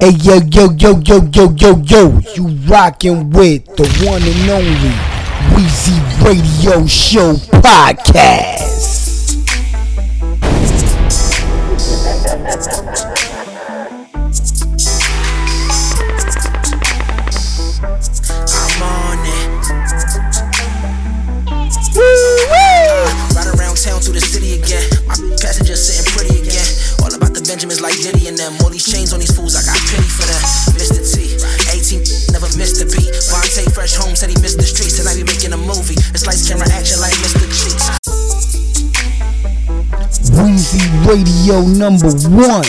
Hey yo yo yo yo yo yo yo, you rockin' with the one and only Weezy Radio Show podcast. I'm on it. Uh, ride around town through the city again. My passenger sitting pretty Benjamins like Diddy and them. All these chains on these fools, I got pity for them. Mr. T, 18, never missed a beat. Vontae Fresh Home said he missed the streets, I be making a movie. It's lights, camera, action like Mr. Cheeks. Weezy Radio number one.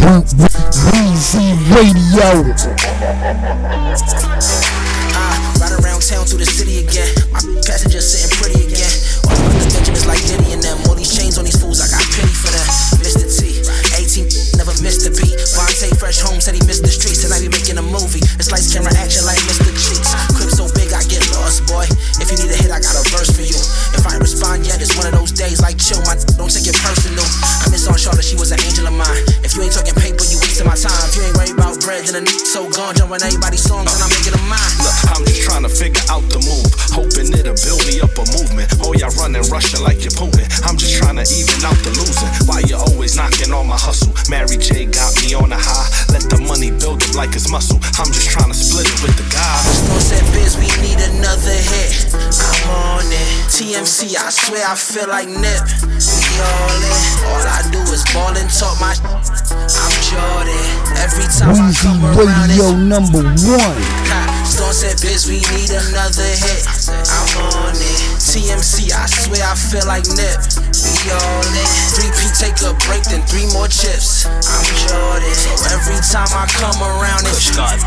Wee- Wee- Weezy Radio. Uh, ride around town through the city again. Home said he missed the streets, and I be making a movie. It's lights, camera, action like Mr. Cheeks. Crib so big, I get lost, boy. If you need a hit, I got a verse for you. If I ain't respond yet, it's one of those days like chill, my don't take it personal. I miss on Charlotte, she was an angel of mine. If you ain't talking paper, you wasting my time. If you ain't worried about bread, then a so gone, jump on everybody's songs, and I'm making them mine. Look, I'm just trying to figure out the it'll build me up a movement. Oh, y'all running, rushing like you're Putin. I'm just trying to even out the losing. Why you always knocking on my hustle? Mary J got me on a high. Let the money build up like it's muscle. I'm just trying to split it with the guys. On set biz, we need another hit. I'm on it. TMC, I swear I feel like Nip. We all in. All I do is ball and talk my. Shit. I'm Jordan. Every time I Weezy come around, Radio it's number one. Stone said, bitch, we need another hit. TMC, I swear I feel like Nip. We all in. 3P, take a break, then three more chips. I'm Jordan. So every time I come around, it's Push God.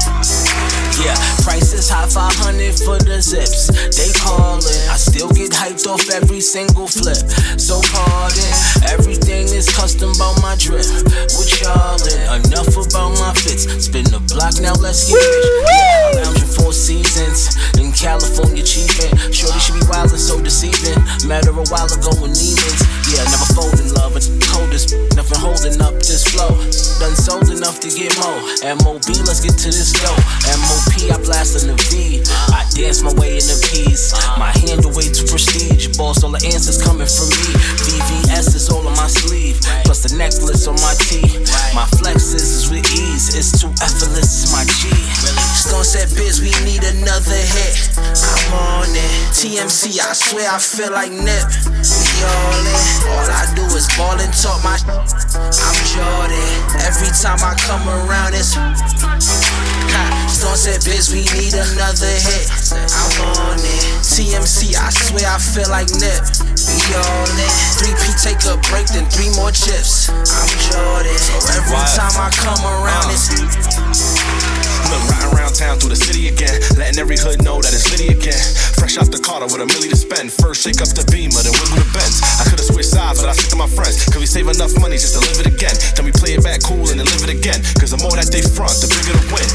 Yeah, price is high, 500 for the zips. They callin', I still get hyped off every single flip. So pardon, everything is custom about my drip. What y'all in? Enough about my fits. Spin the block now, let's get rich. Yeah, lounging four seasons in California, chiefin'. Shorty should be wild and so deceiving. Met her a while ago in Neiman's. Yeah, never fold in love, but coldest, nothing holding up this flow. Done sold enough to get more. MOB, let's get to this dough. MOP, I blast in the V. I dance my way in the peace. My hand away to prestige. Boss, all the answers coming from me. VVS is all on my sleeve. Plus the necklace on my T. My flexes is with ease. It's too effortless, it's my G. Stone said, bitch, we need another hit. I'm on it. TMC, I swear I feel like Nip. We all in. All I do is ball and talk my. Shit. I'm Jordan. Every time I come around, it's. Stone said, bitch, we need another hit. I'm on it. TMC, I swear I feel like Nip. We all in. 3P, take a break, then three more chips. I'm Jordan. So every time I come around, it's. Uh. Look, riding around town through the city again. Letting every hood know that it's litty again. Fresh out the Carter with a milli to spend. First shake up the beamer, then wiggle the enough money just to live it again. Then we play it back cool and then live it again. Cause the more that they front, the bigger the win.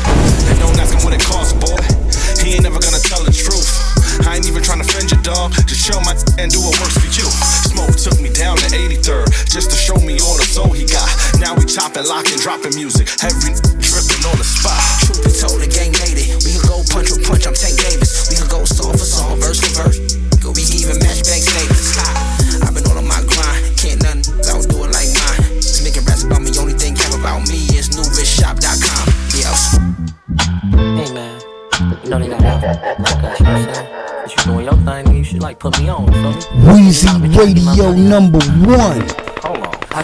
And don't ask him what it costs, boy. He ain't never gonna tell the truth. I ain't even trying to offend your dog. Just chill my and do what works for you. Smoke took me down to 83rd just to show me all the soul he got. Now we chopping, locking, dropping music. Every Radio number one.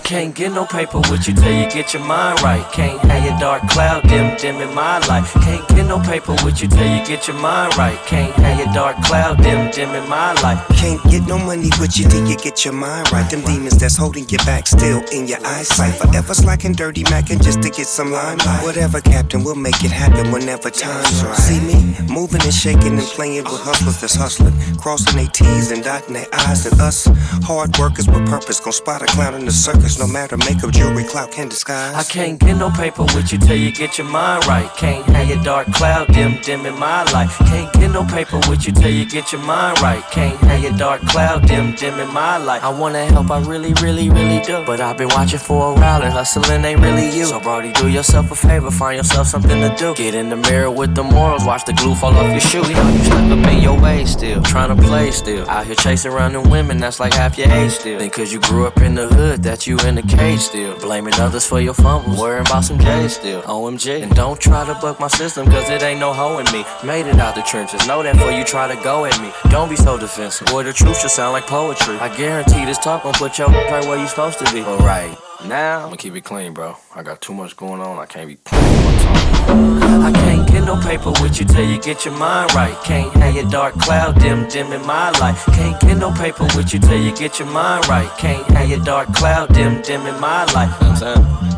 Hold on. I can't get no paper with you till you get your mind right. Can't have your dark cloud dim dim in my life. Can't get no paper with you till you get your mind right. Can't have your dark cloud dim dim in my life. Can't get no money with you till you get your mind right. Them demons that's holding you back still in your eyesight. Forever slacking dirty macking just to get some limelight. Whatever, Captain, we'll make it happen whenever time's right. See me moving and shaking and playing with hustlers that's hustling. Crossing their T's and dotting their I's and us. Hard workers with purpose. Gonna spot a clown in the circle No matter makeup, jewelry, clout can disguise. I can't get no paper with you till you get your mind right. Can't have your dark cloud dim dim in my life. Can't get no paper with you till you get your mind right. Can't have your dark cloud dim dim in my life. I wanna help, I really, really, really do. But I've been watching for a while and hustling ain't really you. So Brody, do yourself a favor, find yourself something to do. Get in the mirror with the morals, watch the glue fall off your shoe. You know you stuck up in your way still, trying to play still. Out here chasing around them women, that's like half your age still. Think cause you grew up in the hood that you in the cage still. Blaming others for your fumbles, worrying about some J's still. OMG. And don't try to buck my system, cause it ain't no hoe in me. Made it out the trenches, know that before you try to go at me. Don't be so defensive, boy, the truth should sound like poetry. I guarantee this talk gon' put your right where you supposed to be. Alright. Now, I'ma keep it clean, bro. I got too much going on. I can't be playing time. I can't get no paper with you till you get your mind right. Can't have your dark cloud dim dim in my life. Can't get no paper with you till you get your mind right. Can't have your dark cloud dim dim in my life. You know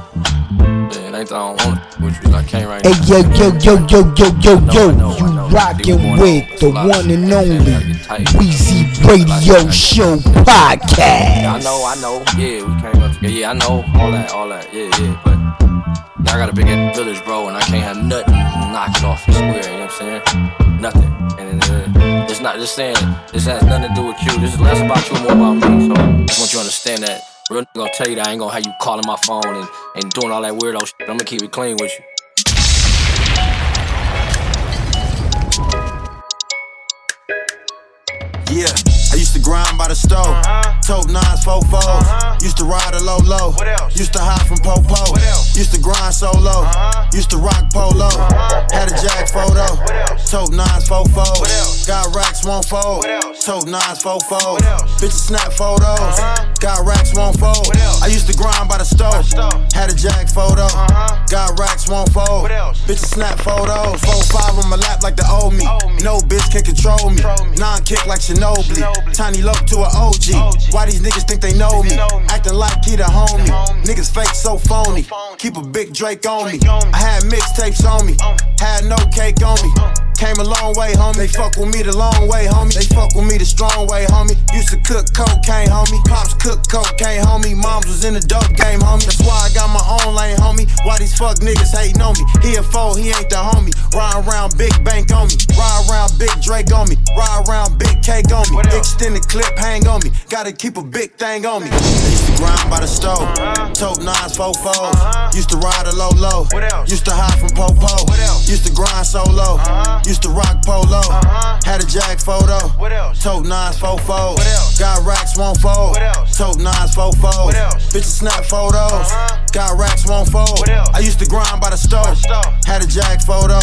what I'm saying? Yeah, it ain't that I don't want it with you. I can't right Hey now. yo yo yo yo yo yo yo, I know, I you rockin' with the A lot of one and only. Weezy Radio Show Yeah, I know, I know. Yeah, we came up together. Yeah, I know. All that, all that. Yeah, yeah. But now I got a big ass village, bro, and I can't have nothing knock it off the square. You know what I'm saying? Nothing. And uh, it's not just saying this has nothing to do with you. This is less about you, more about me. So I just want you to understand that. Real nigga gonna tell you that I ain't gonna have you calling my phone and, and doing all that weirdo shit. I'm gonna keep it clean with you. Yeah, used to grind by the stove. Tote nines, four fours. Used to ride a low low. Used to hide from popo. Used to grind solo. Used to rock polo. Had a jack photo. Tote nines, four fours. Got racks, won't fold. Tote nines, four fours. Bitches snap photos. Got racks, won't fold. I used to grind by the stove. Had a jack photo. Got racks, won't fold. Bitches snap photos. Four five on my lap like the old me. No bitch can control me. Non kick like Ginobili. Tiny low to an OG. Why these niggas think they know me? Acting like he the homie. Niggas fake so phony. Keep a big Drake on me. I had mixtapes on me. Had no cake on me. Came a long way, homie. They fuck with me the long way, homie. They fuck with me the strong way, homie. Used to cook cocaine, homie. Pops cook cocaine, homie. Moms was in the dope game, homie. That's why I got my own lane, homie. Why these fuck niggas hating on me? He a foe, he ain't the homie. Ride around big bank on me. Ride around big Drake on me. Ride around big cake on me. Extended clip hang on me. Gotta keep a big thing on me. I grind by the stove. Tote nines, four fours. Used to ride a low low. Used to hide from popo. Used to grind solo. Used to rock polo. Had a jack photo. Tote nines, four fours. Got racks, won't fold. Tote nines, four fours. Bitches snap photos. Got racks, won't fold. I used to grind by the stove. Had a jack photo.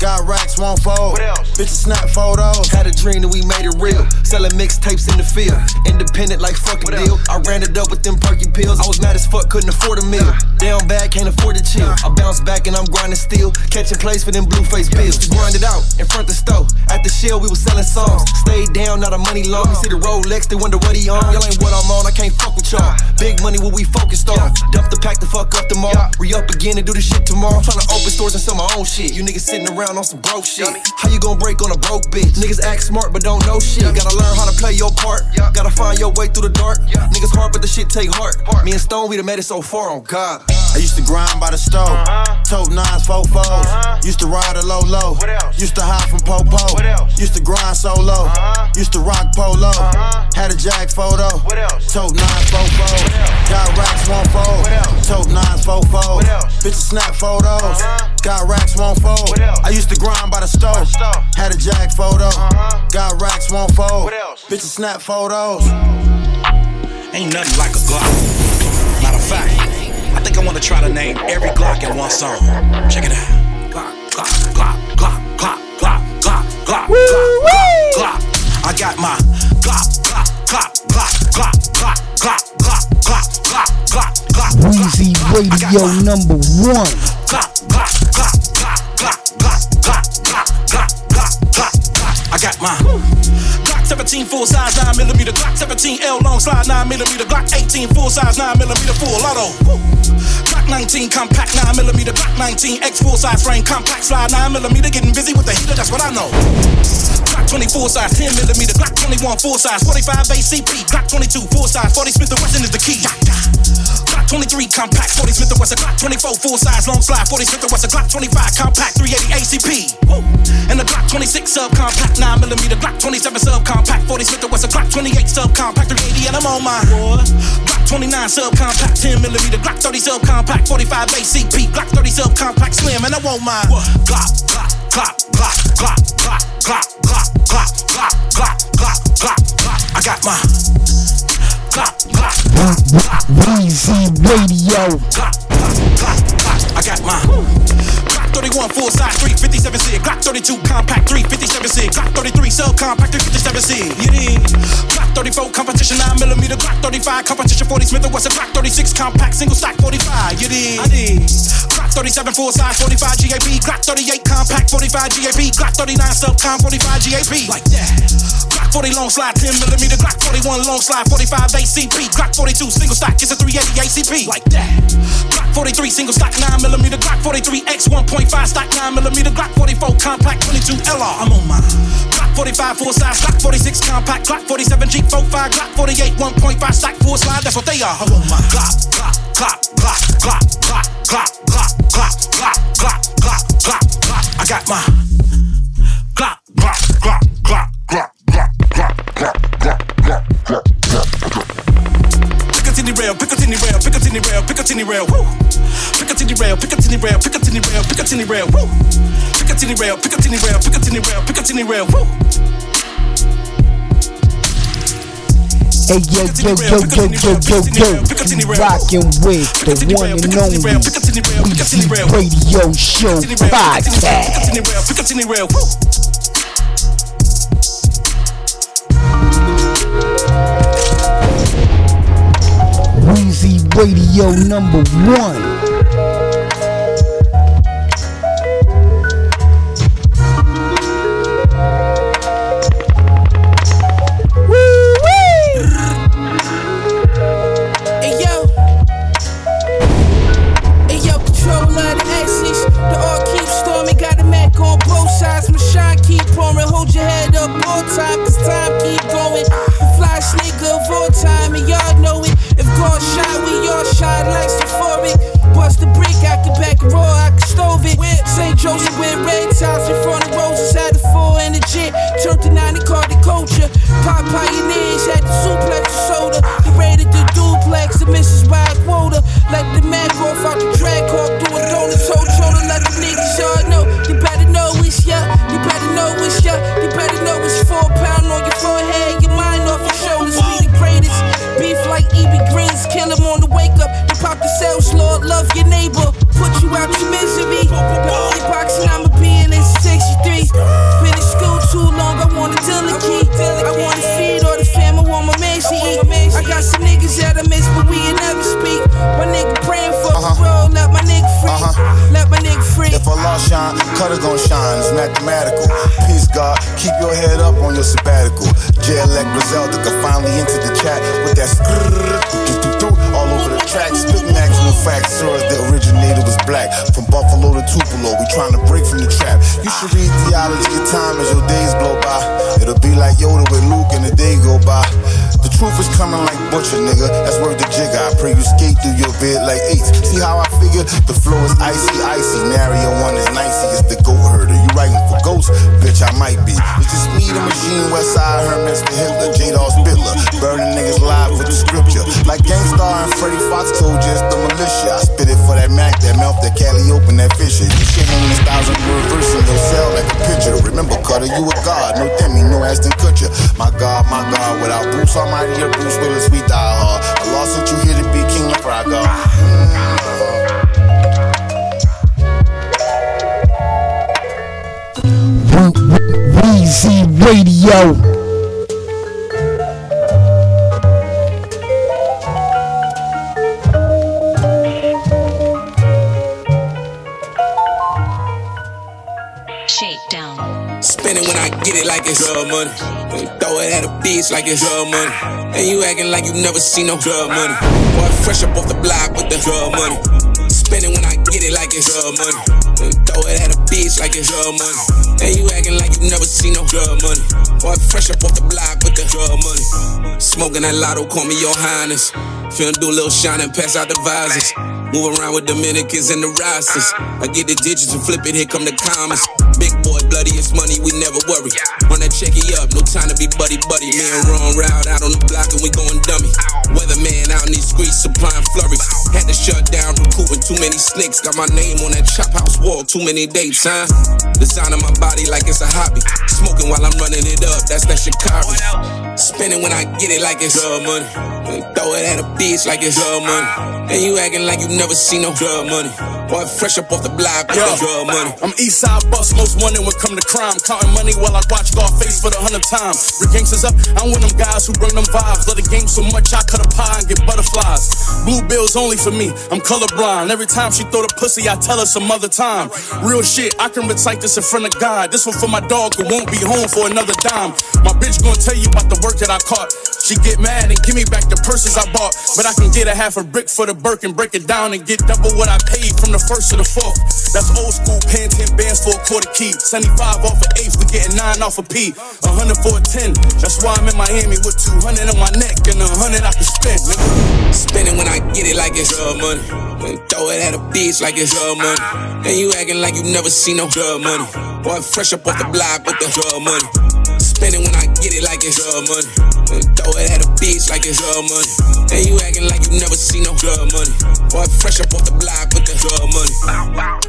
Got racks, won't fold. Bitches snap photos. Had a dream that we made it real. Selling mixtapes in the field. Independent like fucking deal. I ran it up with them perky pills. I was mad as fuck, couldn't afford a meal. Down bad, can't afford to chill. I bounce back and I'm grinding still. Catching plays for them blue face bills. To grind it out in front of the store. At the shell, we was selling songs. Stayed down, not a money long. See the Rolex, they wonder what he on. Y'all ain't what I'm on, I can't fuck with y'all. Big money, what we focused on. Dump the pack the fuck up the mall. Re up again and do the shit tomorrow. Tryna open stores and sell my own shit. You niggas sitting around on some broke shit. How you gon' break on a broke bitch? Niggas act smart but don't know shit. Gotta learn how to play your part. Gotta find your way through the dark. Niggas hard but the shit take heart. Me and Stone, we done made it so far on God. I used to grind by the stove. Uh-huh. Tote nines, four fours. Uh-huh. Used to ride a low low. What else? Used to hide from popo. Used to grind solo. Uh-huh. Used to rock polo. Had a jack photo. What else? Tote nines, four fours. Got racks, won't fold. Tote nines, four fours. Bitches snap photos. Got racks, won't fold. I used to grind by the stove. Had a jack photo. Got racks, won't fold. Bitches snap photos. Ain't nothing like a Glock. Matter of fact, I think I wanna try to name every Glock in one song. Check it out. Glock, Glock, Glock, Glock, Glock, Glock, Glock, Glock, Glock, Glock. I got my Glock, Glock, Glock, Glock, Glock, Glock, Glock, Glock, Glock, Glock, Glock, Glock. Weezy Radio number one. Glock, Glock, Glock, Glock, Glock, Glock, Glock, Glock, Glock, Glock. I got my 17 full size 9 millimeter Glock 17 L long slide 9 millimeter Glock 18 full size 9 millimeter full auto. Glock 19 compact 9 millimeter Glock 19 X full size frame compact slide 9 millimeter getting busy with the heater. That's what I know. Glock 24 size 10 millimeter Glock 21 full size 45 ACP Glock 22 full size 40 Smith and Wesson is the key. Glock 23 compact 40 Smith and Wesson Glock 24 full size long slide 40 Smith and Wesson Glock 25 compact 380 ACP. And the Glock 26 sub compact 9 millimeter Glock 27 sub compact 40 Smith and Wesson Glock 28 sub compact 380 and I'm on my Glock 29 sub compact 10 millimeter Glock 30 sub compact 45 ACP Glock 30 sub compact slim and I want my Glock Glock Glock Glock Glock Glock Glock Glock Glock Glock Glock Glock Glock Glock I got my Glock Glock Glock Glock Weezy Radio. Glock, Glock, Glock, Glock. I got my Glock 31 full size 357 C. Glock 32 compact 357 C. Glock 33 sub compact 357 C. You dig? Glock 34 competition 9 millimeter. Glock 35 competition 40 Smith and Wesson. Glock 36 compact single stack 45. You dig? I dig. Glock 37 full size 45 GAP. Glock 38 compact 45 GAP. Glock 39 sub com 45 GAP. Like that. Glock 40 long slide 10 millimeter. Glock 41 long slide 45 ACP. Glock 42 single stack is a 380 ACP. Like that. Glock 43 single stack 9 millimeter. Glock 43 X 1.5 stack 9 millimeter. Glock 44 compact 22 LR. I'm on my Glock 45 full size. Glock 46 compact. Glock 47 G 45. Glock 48 1.5 stack full slide. That's what they are. I'm on my Glock Glock Glock Glock Glock Glock Glock Glock Glock Glock Glock Glock Glock Glock. I got my Glock Glock Glock Piccadilly rail, Piccadilly rail, Piccadilly rail, Piccadilly rail, woo. Piccadilly rail, Piccadilly rail, Piccadilly rail, Piccadilly rail, woo. Piccadilly rail, Piccadilly rail, Piccadilly rail, Piccadilly rail, woo. Hey yo yo yo yo yo yo yo, you rockin' with the one and only Weezy Radio Show podcast. Both sides. My shine keep pouring. Hold your head up time. Cause time My God, my God, without Bruce Almighty or Bruce Willis, we die hard. I lost sent you here to be king of Praga. Mm-hmm. Weezy Radio. Shakedown. Spinning when I get it like it's drug money. Throw it at a bitch like it's drug money. And you acting like you never seen no drug money. Boy, fresh up off the block with the drug money. Spend it when I get it like it's drug money. And throw it at a bitch like it's drug money. And you acting like you never seen no drug money. Boy, fresh up off the block with the drug money. Smoking that lotto, call me your highness. Finna do a little shine and pass out the visors. Move around with Dominicans and the rosters. I get the digits and flip it, here come the commas. Big boy, bloody, it's money, we never worry. Run that checky up, no time to be buddy buddy. Me and Ron route out on the block and we going dummy. Weatherman out in these streets supplying flurries. Had to shut down, recruiting too many snakes. Got my name on that chop house wall, too many dates, huh? Designing my body like it's a hobby. Smoking while I'm running it up, that's that Chicago. Spinning when I get it like it's drug money. Throw it at a bitch like it's drug money. And you acting like you never seen no drug money. Boy, fresh up off the block with Yo, the drug money. I'm east side bust, most wanted when come to crime. Counting money while I watch Scarface for the hundredth time. The gangsters up, I'm one of them guys who bring them vibes. Love the game so much I cut a pie and get butterflies. Blue bills only for me, I'm colorblind. Every time she throw the pussy, I tell her some other time. Real shit, I can recite this in front of God. This one for my dog who won't be home for another dime. My bitch gonna tell you about the work that I caught. She get mad and give me back the purses I bought. But I can get a half a brick for the Birkin, break it down and get double what I paid from the first to the fourth. That's old school, paying 10 bands for a quarter key. 75 off of eighth, we getting 9 off a P. 100 for a 10. That's why I'm in Miami with 200 on my neck and 100 I can spend. nigga. Spinning when I get it like it's drug money. And throw it at a bitch like it's drug money. And you acting like you never seen no drug money. Boy, fresh up off the block with the drug money. Spinning when I get it like it's drug money. And throw it at a bitch like it's drug money. And you acting like you never seen no drug money. Boy, fresh up off the block with the drug money.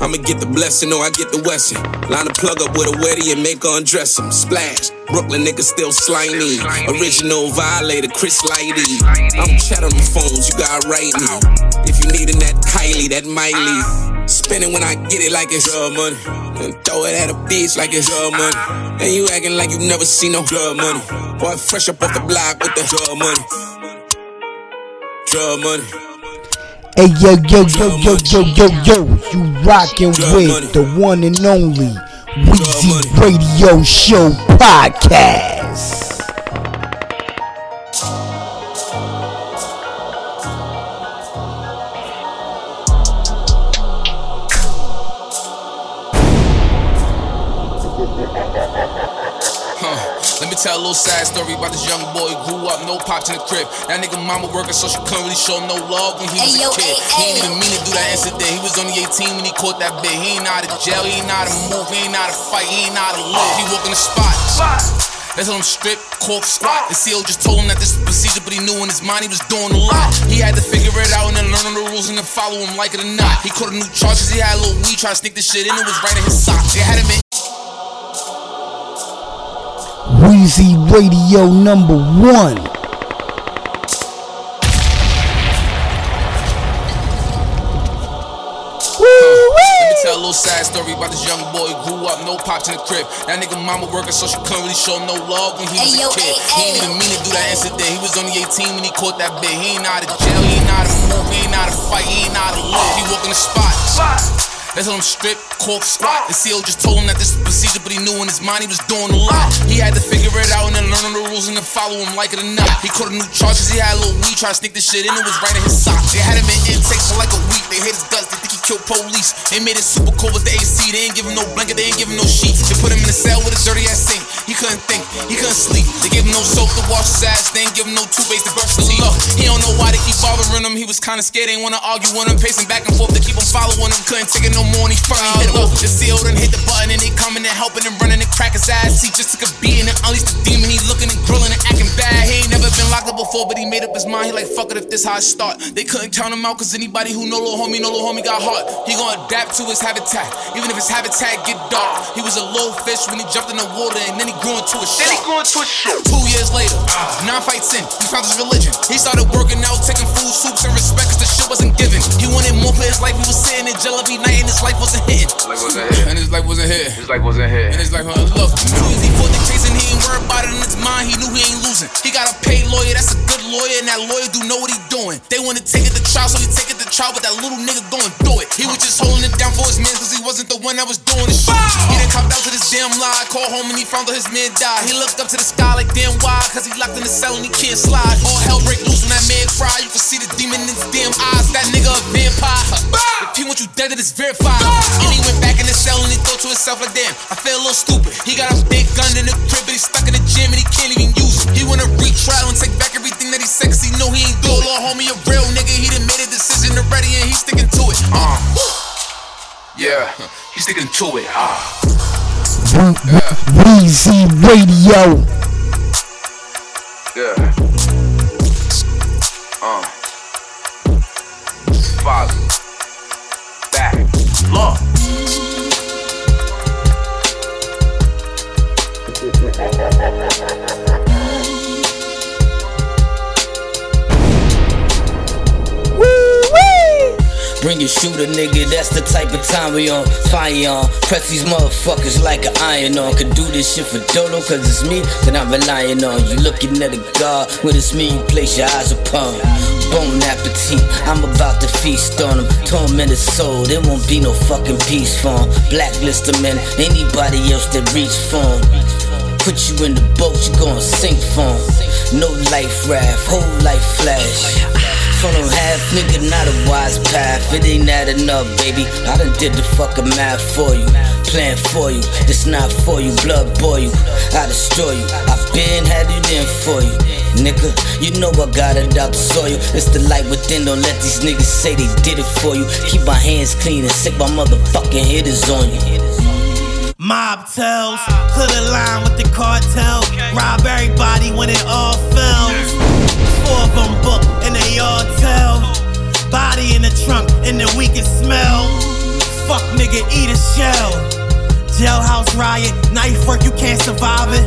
I'ma get the blessing or I get the Wesson. Line the plug up with a wetty and make her undress him. Splash. Brooklyn nigga still slimy. Original violator, Chris Lighty. I'm chat on the phones, you gotta write me. If you needin' that Kylie, that Miley. Spinning when I get it like it's drug money. And throw it at a bitch like it's drug money. And you acting like you never seen no drug money. Boy, fresh up off the block with the drug money. Drug money. Hey yo yo yo yo yo yo yo, you rockin' with the one and only Weezy Radio Show podcast. Tell a little sad story about this young boy. Grew up, no pops in the crib. That nigga mama working, so she couldn't really show no love when he was a kid. He ain't even mean to do that incident. He was only 18 when he caught that bit. He ain't how to jail, he ain't how to move, he ain't how to fight, he ain't how to live. He walk in the spot. That's on him strip, cork squat. The CO just told him that this is procedure, but he knew in his mind he was doing a lot. He had to figure it out and then learn the rules and then follow him like it or not. He caught a new charge 'cause he had a little weed, try to sneak the shit in, it was right in his socks. They had him in Weezy Radio number one. Let me tell a little sad story about this young boy. Grew up, no pops in the crib. That nigga mama working, so she couldn't really show no love when he was a kid. He ain't even mean to do that incident. He was only 18 when he caught that bit. He ain't know how to jail, he ain't know how to move, he ain't know how to fight, he ain't know how to live. He walk in the spot. That's on strip, cork squat. The CO just told him that this is procedure, but he knew in his mind he was doing a lot. He had to figure it out and then learn the rules and then follow him like it or not. He caught a new charge 'cause he had a little weed, try to sneak the shit in, it was right in his sock. They had him in intake for like a week. They hate his guts, they think he killed police. They made it super cold with the AC. They ain't give him no blanket, they ain't give him no sheets. They put him in a cell with a dirty ass sink. He couldn't think, he couldn't sleep. They gave him no soap to wash his ass, they ain't give him no toothpaste to brush his teeth. He don't know why they keep bothering him. He was kinda scared, they ain't wanna argue with him. Pacing back and forth to keep him following him. Couldn't take it no more, and he finally hit him. The CO done hit the button, and they coming and helping and running and crack his ass. He just took a beating and unleashed the demon. He looking and grilling and acting bad. He ain't never been locked up before, but he made up his mind. He like, fuck it if this how I start. They couldn't count him out, cause anybody who know little homie, know little homie got heart. He gonna adapt to his habitat, even if his habitat get dark. He was a little fish when he jumped in the water, and then he grew into a shark. Then he grew into a shark. Two years later, nine fights in, he found his religion. He started working out, taking food, soups, and respect, cause the shit wasn't given. He wanted more for his life, he was sitting in jail every night, and his life wasn't hitting. Like wasn't. And his life wasn't here. His life wasn't here. And his life, uh, look, too easy for the chase, and he ain't worried about it, in his mind, he knew he ain't losing. He got a paid lawyer, that's a good lawyer, and that lawyer do know what he doing. They wanna take it to trial, so he take it to trial, but that little nigga going through it. He was just holding it down for his man, cause he wasn't the one that was doing the shit. He done copped out to this damn lie, called home and he found out his man died. He looked up to the sky like damn why, cause he locked in the cell and he can't slide. All hell break loose when that man cry, you can see the demon in his damn eyes. That nigga a vampire. If want you dead, it is verified. And he went back in the cell and he thought to himself like damn, I feel a little stupid. He got a big gun in the crib, but he's stuck in the gym and he can't even use it. He wanna retrial and take back everything that he said, cause he know he ain't do it. Little homie, a real nigga, he done made a decision already and he's sticking to it. Uh. Yeah, he's sticking to it. Ah. Weezy Radio. Yeah. Uh. Father. Law. Bring your shooter, nigga, that's the type of time we on. Fire on. Press these motherfuckers like an iron on. Could do this shit for Dodo, cause it's me that I'm relying on. You looking at a god, when it's me, you place your eyes upon. Bon appetit, I'm about to feast on them. Tormented soul, there won't be no fucking peace for 'em. Blacklist them and anybody else that reach for for 'em. Put you in the boat, you gon' sink for 'em. No life raft, whole life flash. Them half nigga, not a wise path. It ain't that enough, baby. I done did the fucking math for you. Plan for you, this not for you. Blood boy you, I destroy you. I been had it in for you. Nigga, you know I got it out the soil. It's the light within, don't let these niggas say they did it for you. Keep my hands clean and sick my motherfucking hitters on you. Mob tells, hood line with the cartel. Rob everybody when it all fails. Four of them book all tell. Body in the trunk and the weakest smell. Fuck nigga, eat a shell. Jailhouse riot, knife work, you can't survive it.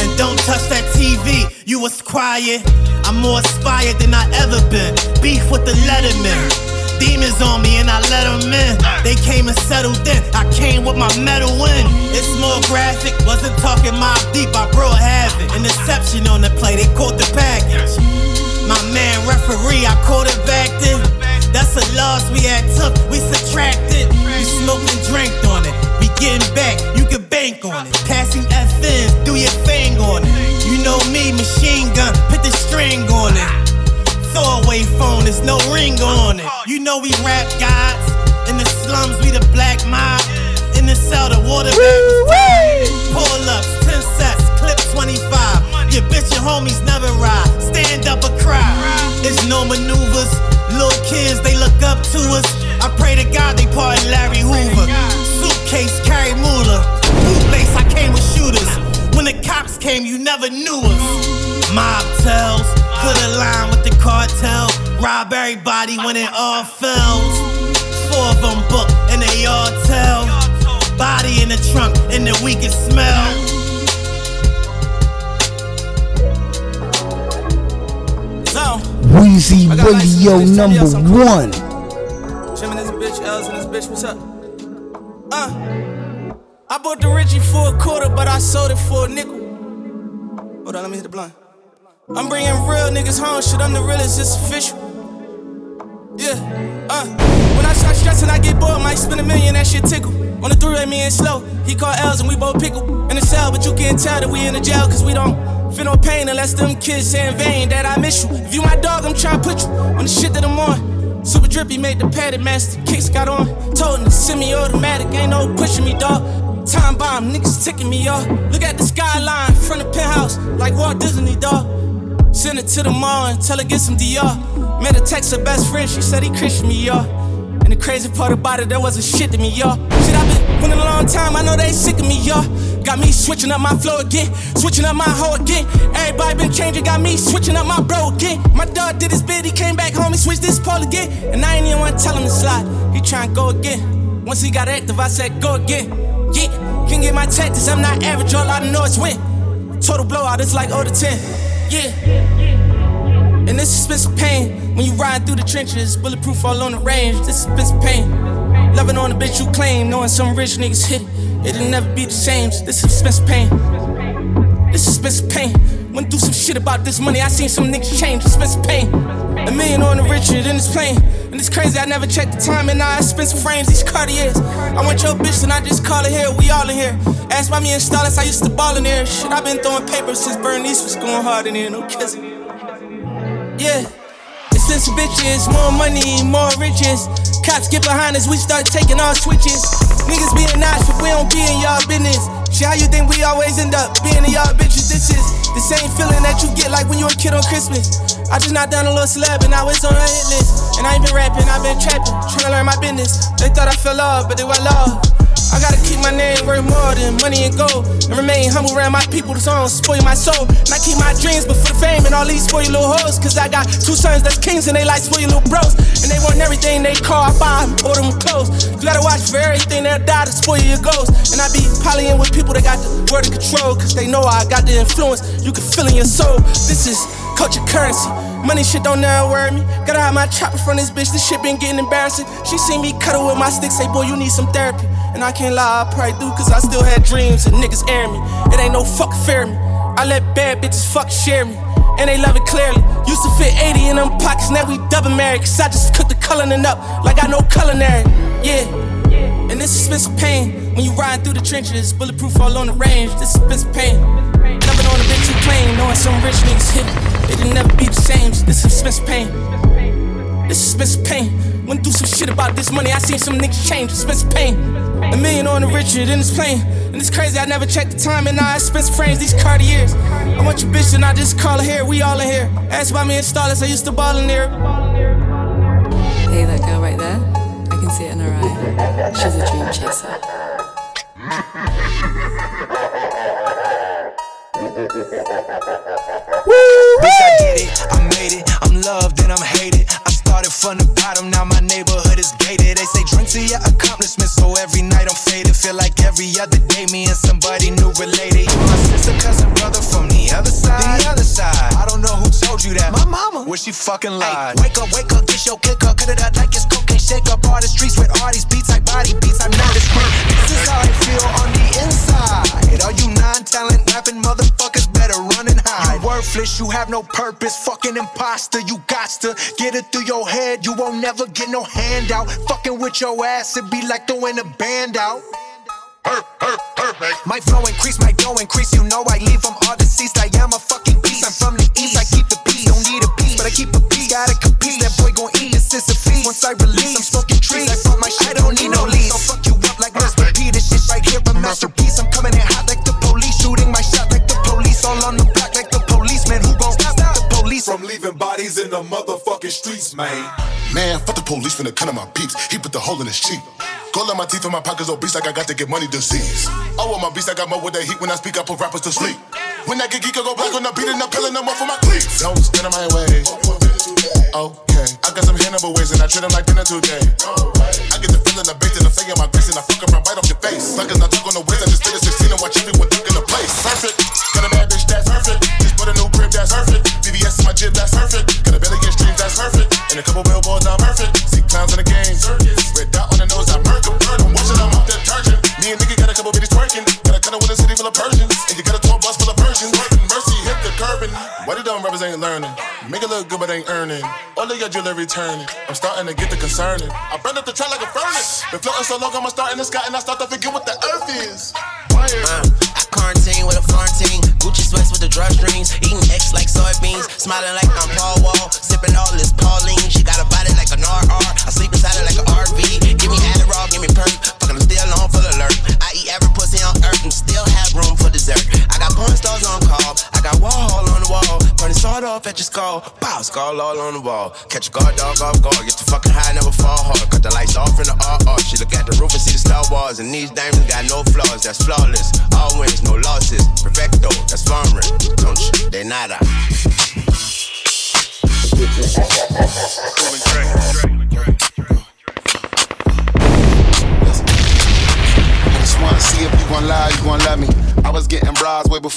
And don't touch that TV, you was quiet. I'm more inspired than I ever been. Beef with the letterman. Demons on me and I let them in. They came and settled in. I came with my metal in. It's more graphic. Wasn't talking Mobb Deep. I brought havoc. An exception on the play. They caught the package. My man referee, I caught it. That's a loss we had took. We subtracted. We smoked and drank on it. We getting back. You can bank on it. Passing FNs. Do your thing on it. You know me, machine gun. Put the string on it. Throwaway phone, there's no ring on it. You know we rap gods. In the slums, we the black mob. In the cell, the water Pull ups, 10 sets, clip 25. Your bitch and homies never ride. Stand up or cry. There's no maneuvers. Little kids, they look up to us. I pray to God they pardon Larry Hoover. Suitcase carry moolah. Bootlace, I came with shooters. When the cops came, you never knew us. Mob tells, could align with the cartel. Rob everybody when it all fails. Four of them book and they all tell. Body in the trunk and the weakest smell. Weezy Radio number one. Jim and this bitch, L's and this bitch, what's up? Uh, I bought the Richie for a quarter, but I sold it for a nickel. Hold on, let me hit the blunt. I'm bringing real niggas home, shit, I'm the realest, it's official. Yeah, uh, when I start stressing, I get bored, might spend a million, that shit tickle. On the three, me and slow, he called L's and we both pickle. In the cell, but you can't tell that we in the jail, cause we don't feel no pain unless them kids say in vain that I miss you. If you my dog, I'm trying to put you on the shit that I'm on. Super drippy made the padded master, kicks got on. Told him semi automatic, ain't no pushing me, dog. Time bomb, niggas ticking me off. Look at the skyline from the penthouse, like Walt Disney, dog. Send it to the mall and tell her get some DR. Made a text her best friend, she said he Christian me, y'all. And the crazy part about it, there wasn't shit to me, y'all. Shit, i been winning a long time, I know they sick of me, y'all. Got me switching up my flow again, switching up my hoe again. Everybody been changing, got me switching up my bro again. My dog did his bid, he came back home, he switched this pole again. And I ain't even wanna tell him to slide, he tryna go again. Once he got active, I said go again. Yeah, can get my tactics, I'm not average, all I know is win. Total blowout, it's like 0 to 10. Yeah. And this is Spence pain. When you ride through the trenches, bulletproof all on the range. This is pain. Loving on the bitch you claim, knowing some rich niggas hit it. It'll never be the same. This is Spence pain. This is Spence pain. Went through some shit about this money. I seen some niggas change, some pain. A million on the Richard in this plane. And it's crazy, I never checked the time, and now I spent some frames, these Cartiers. I want your bitch, and I just call it here, we all in here. Ask why me and Stylus, I used to ball in there. Shit, i been throwing paper since Bernice was going hard in here, no kissing. Yeah. Expensive bitches, more money, more riches. Cops get behind us, we start taking our switches. Niggas being nice, but we don't be in y'all business. Shit, how you think we always end up being in y'all bitches? Is the same feeling that you get like when you a kid on Christmas. I just knocked down a little celeb and now it's on a hit list. And I ain't been rapping, I've been trapping, trying to learn my business. They thought I fell off, but they were love. I gotta keep my name worth more than money and gold. And remain humble around my people, so I don't spoil my soul. And I keep my dreams, but for the fame and all these spoil little hoes. Cause I got two sons that's kings and they like spoil little bros. And they want everything they call, I buy them, order them clothes. You gotta watch for everything they'll die to spoil your goals. And I be polying with people that got the word of control. Cause they know I got the influence you can feel in your soul. This is culture currency. Money shit don't never worry me. Gotta have my chopper from this bitch. This shit been getting embarrassing. She see me cuddle with my stick, say, boy, you need some therapy. And I can't lie, I probably do, cause I still had dreams and niggas air me. It ain't no fuck fair me. I let bad bitches fuck share me. And they love it clearly. Used to fit 80 in them pockets, now we double married. Cause I just cooked the culinary up like I know culinary. Yeah. And this is Spence pain. When you ride through the trenches, bulletproof all on the range. This is Spence pain. Jumping on a bitch you plain, knowing some rich niggas hit. It'll never be the same. This is Spence pain. This is Spence pain. Went through some shit about this money. I seen some niggas change. Spence pain. A million on the Richard in this plane. And it's crazy, I never checked the time, and now I spend frames, these Cartiers. I want your bitch, and I just call her here, we all in here. Ask about me and Starless, I used to ball in there. Hey, that girl right there? I can see it in her eye. She's a dream chaser. Bitch, I did it, I made it, I'm loved and I'm hated. I started from the bottom, now my neighborhood is gated. They say drink to your accomplishments, so every night I'm faded. Feel like every other day me and somebody new related. You my sister, cousin, brother from the other side. The other side. I don't know who told you that. My mama. Where she fucking lied. Ay, wake up, wake up, get your kick up, cut it out like it's cocaine. Shake up all the streets with all these beats like body beats. I know this is how I feel on the inside. All you non-talent rapping motherfuckers better run and hide. You worthless, you have no purpose. Fucking imposter, you got to get it through your head. You won't never get no handout. Fucking with your ass, it be like throwing a band out. Perfect. My flow increase, my dough increase. You know I leave from all deceased. I am a fucking beast. I'm from the east. I keep the peace. Don't need a but I keep a piece. Gotta compete. That boy gon' eat. This is a feast. Once I release, I'm smoking trees. I fuck my shit. I don't need no leads. So fuck you up like Mr. P. This shit right here a masterpiece. I'm coming in hot like the police. Shooting my shot like the police. All on the block like the policeman. Who gon' stop the police? From leaving bodies in the motherfucking streets, man. Man, fuck the police finna cut on my peeps. He put the hole in his cheek. Gold on my teeth and my pockets oh, obese like I got to get money disease. Oh, on my beats, I got more with that heat. When I speak, I put rappers to sleep. When I get geek, I go black on the beat and I'm killing them off for my cleats. Don't stand in my way. Okay, I got some Hannibal ways and I treat them like dinner today. I get the feeling, the bass and fake in my grace and I fuck around right off your face. Suckers not talk on the ways, I just stay at 16 and watch everyone duck in the place. Perfect, got a bad bitch that's perfect. Just put a new crib that's perfect. VVS in my jib that's perfect. Got a belly get streams that's perfect. And a couple billboards I'm perfect. See clowns in the game. Red dot on the nose, I murk them. I'm watching them up detergent. Me and nigga got a couple bitties twerking. Got a kind of with a city full of. The ain't learning? Make it look good but ain't earning. All of your jewelry turning. I'm starting to get the concerning. I burn up the track like a furnace. Been floating so long, I'ma start in the sky and I start to forget what the earth is. Uh, I quarantine with a Florentine. Gucci sweats with the drawstrings. Eating X like soybeans. Smiling like I'm Paul Wall. Sipping all this Pauline. She got a body RR. I sleep inside it like an RV. Give me Adderall, give me perk. Fucking I'm still on full alert. I eat every pussy on earth and still have room for dessert. I got porn stars on call. I got Warhol on the wall. Burning sawed off at your skull. Pow, skull all on the wall. Catch a guard dog off guard. Get the fucking high, never fall hard. Cut the lights off in the RR. She look at the roof and see the star wars. And these diamonds got no flaws. That's flawless. All wins, no losses. Perfecto, that's foreign. Don't you? They nada.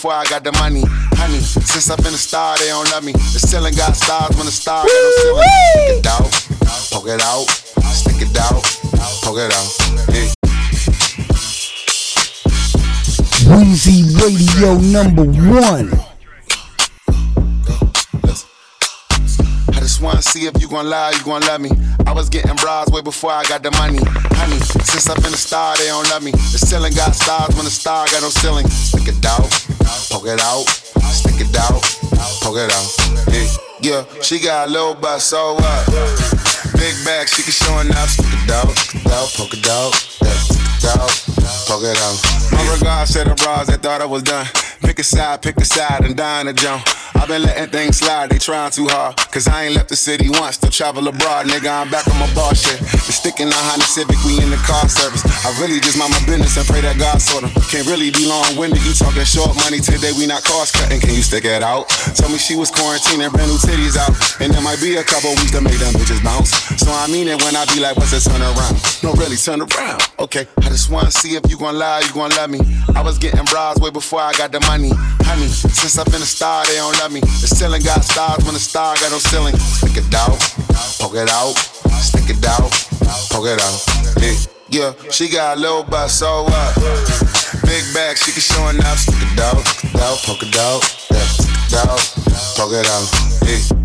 Before I got the money. Honey, since I've been a star, they don't love me. The ceiling got stars when the star got no ceiling. Stick it out, poke it out, stick it out, poke it out. Hey. Weezy Radio number one. Wanna see if you gon' lie, you gon' love me. I was getting bras way before I got the money. Honey, since I've been a star, they don't love me. The ceiling got stars when the star got no ceiling. Stick it out, poke it out, stick it out, poke it out. Yeah, yeah. she got a little butt, so what? Big bag, she can show enough. Stick it out, stick it out, poke it out, stick it out, poke it out. My regards to the bras that thought I was done. Pick a side, pick a side, and in a jump. I've been letting things slide, they trying too hard. Cause I ain't left the city once to travel abroad, nigga. I'm back on my bar shit. The sticking on Honda Civic, we in the car service. I really just mind my business and pray that God sort them. Can't really be long winded, you talking short money today, we not cost cutting. Can you stick it out? Told me she was quarantining, brand new titties out. And there might be a couple weeks to make them bitches bounce. So I mean it when I be like, what's a turn around? No, really, turn around. Okay, I just wanna see if you gon' lie, you gon' love me. I was getting bras way before I got the money. Honey, since I've been a star, they don't love me. The ceiling got stars when the star got no ceiling. Stick it out, poke it out, stick it out, poke it out. Yeah, she got a little butt, so what? Big back, she can show enough. Stick it out, it out, poke it out, it out, poke it out. Yeah.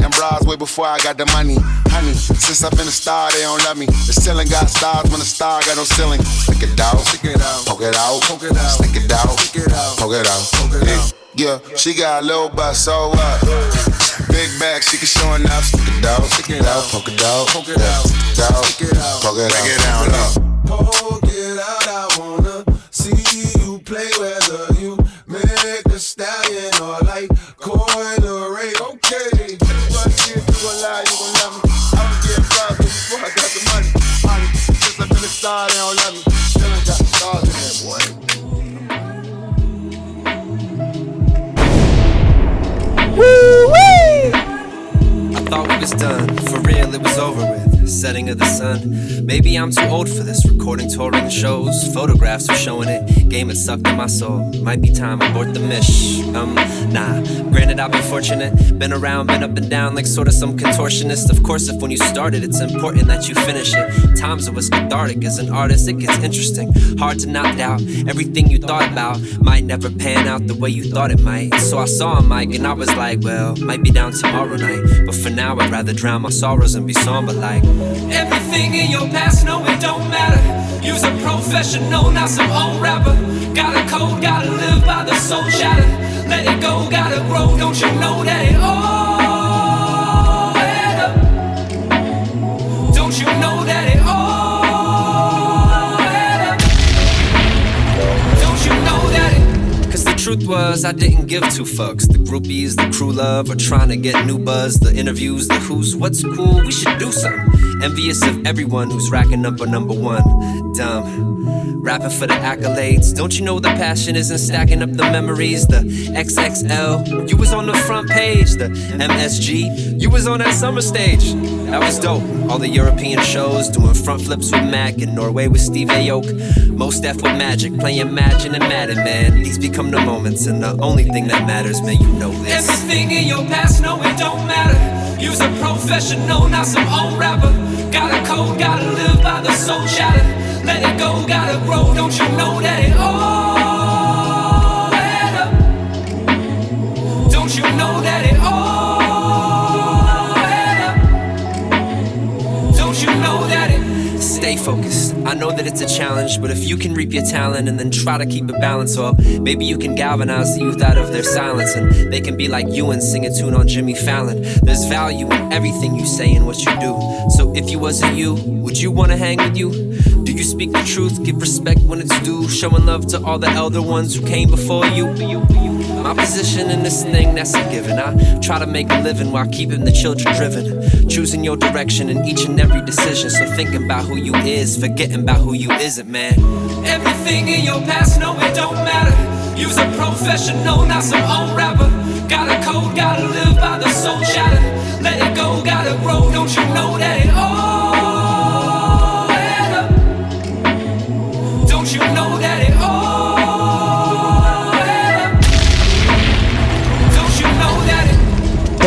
bras way before I got the money. Honey, since I've been a star, they don't love me. The ceiling got stars when the star got no ceiling. Stick it out, stick it out, poke it out, poke it out, stick it out, stick it out, poke it out. Poke it out. Yeah, she got a little butt, so what? Big bag, she can show enough. Stick it out, stick it out, poke it out, poke it out, stick it out, stick it out, poke it out. Break it down, low. Poke it out, They don't love me. Still ain't got stars in there, boy. I thought we was done, for real it was over with. Setting of the sun. Maybe I'm too old for this. Recording touring shows, photographs are showing it. Game has sucked in my soul. Might be time I abort the mish. Um, nah. Granted, I've been fortunate. Been around, been up and down like sort of some contortionist. Of course, if when you started, it's important that you finish it. Times it was cathartic. As an artist, it gets interesting. Hard to not doubt. Everything you thought about might never pan out the way you thought it might. So I saw a mic and I was like, well, might be down tomorrow night. But for now, I'd rather drown my sorrows and be somber like. Everything in your past, no, it don't matter. You's a professional, not some old rapper. Got a code, gotta live by the soul chatter. Let it go, gotta grow, don't you know that it all truth was, I didn't give two fucks. The groupies, the crew love, or trying to get new buzz. The interviews, the who's, what's cool, we should do something. Envious of everyone who's racking up a number one. Dumb. Rapping for the accolades. Don't you know the passion isn't stacking up the memories? The XXL, you was on the front page. The MSG, you was on that summer stage. That was dope. All the European shows, doing front flips with Mac in Norway with Steve Aoki. Most F with Magic, playing Imagine and Madden, man. These become the moments, and the only thing that matters, man, you know this. Everything in your past, no, it don't matter. You's a professional, not some old rapper. Got a code, gotta live by the soul chatter. Let it go, gotta grow, don't you know that it all focused. I know that it's a challenge, but if you can reap your talent and then try to keep it balanced, well, maybe you can galvanize the youth out of their silence and they can be like you and sing a tune on Jimmy Fallon. There's value in everything you say and what you do. So if you wasn't you, would you wanna hang with you? Do you speak the truth? Give respect when it's due. Showing love to all the elder ones who came before you. My position in this thing, that's a given. I try to make a living while keeping the children driven. Choosing your direction in each and every decision. So thinking about who you is, forgetting about who you isn't, man. Everything in your past, no, it don't matter. You's a professional, not some old rapper. Got a code, gotta live by the soul chatter. Let it go, gotta grow, don't you know that it all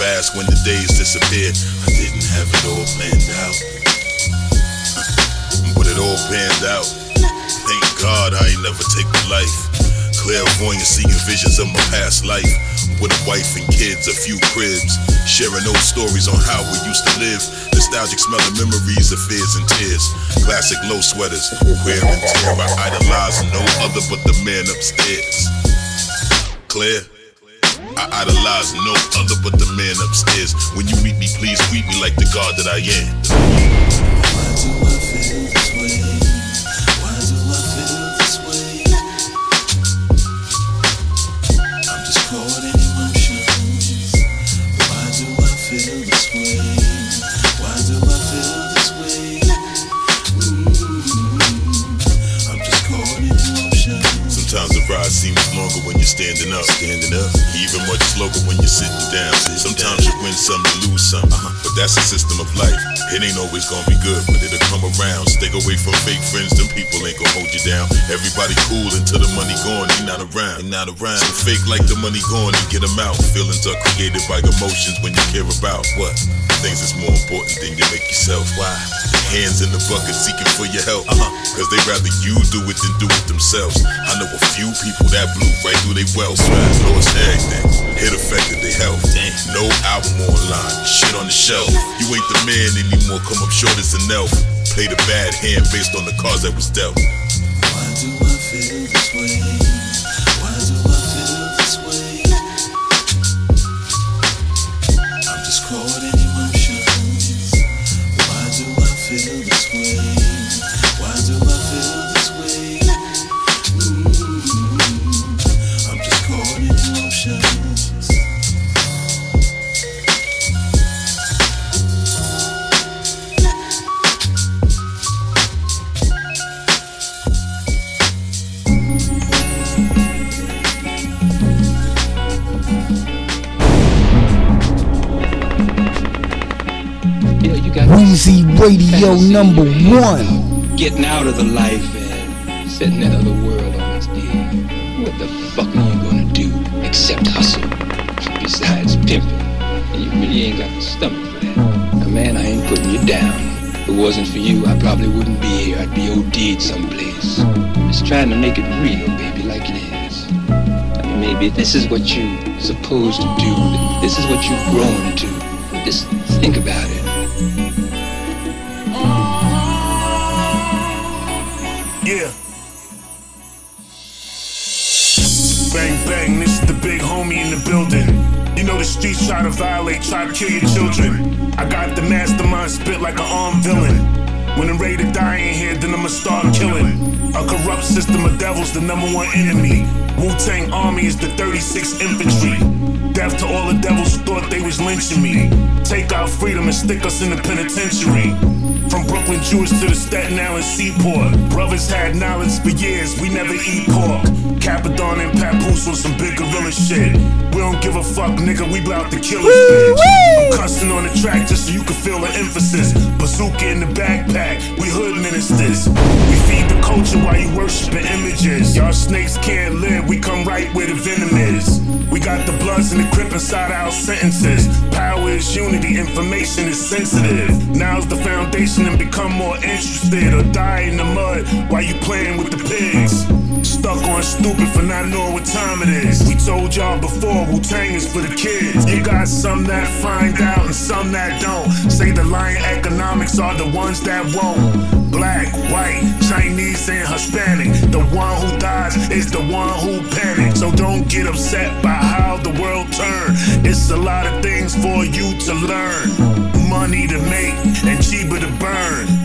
Fast when the days disappear. I didn't have it all planned out. But it all panned out. Thank God I ain't never take my life. Clairvoyant seeing visions of my past life. With a wife and kids, a few cribs. Sharing old stories on how we used to live. Nostalgic smell of memories of fears and tears. Classic low sweaters, wear and tear. I idolize no other but the man upstairs. Clear? I idolize no other but the man upstairs. When you meet me, please greet me like the God that I am. Standing up. Standing up. Even much slower when you're sitting down. Sometimes you win some, you lose some. Uh-huh. But that's the system of life. It ain't always gonna be good, but it'll come around. Stay away from fake friends, them people ain't gonna hold you down. Everybody cool until the money gone, they not around. They not around. So fake like the money gone and get them out. Feelings are created by emotions when you care about what? Things that's more important than you make yourself. Why? Hands in the bucket seeking for your help. Uh-huh. Cause they rather you do it than do it themselves. I know a few people that blew right through their wealth. Lost everything. Hit affected their health. No album online. Shit on the shelf. You ain't the man anymore. Come up short as an elf. Play the bad hand based on the cards that was dealt. Why do I feel this way? Radio number one. Getting out of the life and setting that other world on its ear. What the fuck are you gonna do except hustle? Besides pimping. And you really ain't got the stomach for that. Hmm. Now, man, I ain't putting you down. If it wasn't for you, I probably wouldn't be here. I'd be OD'd someplace. Hmm. Just trying to make it real, baby, like it is. I mean, maybe this is what you're supposed to do. This is what you've grown to. Just think about it. Bang bang, this is the big homie in the building. You know the streets try to violate, try to kill your children. I got the mastermind spit like an armed villain. When I'm ready to die in here, then I'ma start killing. A corrupt system of devils, the number one enemy. Wu Tang Army is the 36th Infantry. Death to all the devils who thought they was lynching me. Take our freedom and stick us in the penitentiary. From Brooklyn Jewish to the Staten Island seaport. Brothers had knowledge for years, we never eat pork. Cappadonna and Papoose on some big gorilla shit. We don't give a fuck, nigga, we bout to kill this bitch. I'm cussing on the track just so you can feel the emphasis. Bazooka in the backpack, we hood ministers. We feed the culture while you worshiping images. Y'all snakes can't live, we come right where the venom is. We got the bloods and the crip inside our sentences. Power is unity, information is sensitive. Now's the foundation and become more interested or die in the mud while you playing with the pigs. Stuck on stupid for not knowing what time it is. We told y'all before Wu Tang is for the kids. You got some that find out and some that don't. Say the lion economics are the ones that won't. Black, white, Chinese, and Hispanic. The one who dies is the one who panics. So don't get upset by how the world turned. It's a lot of things for you to learn. Money to make and cheaper to burn.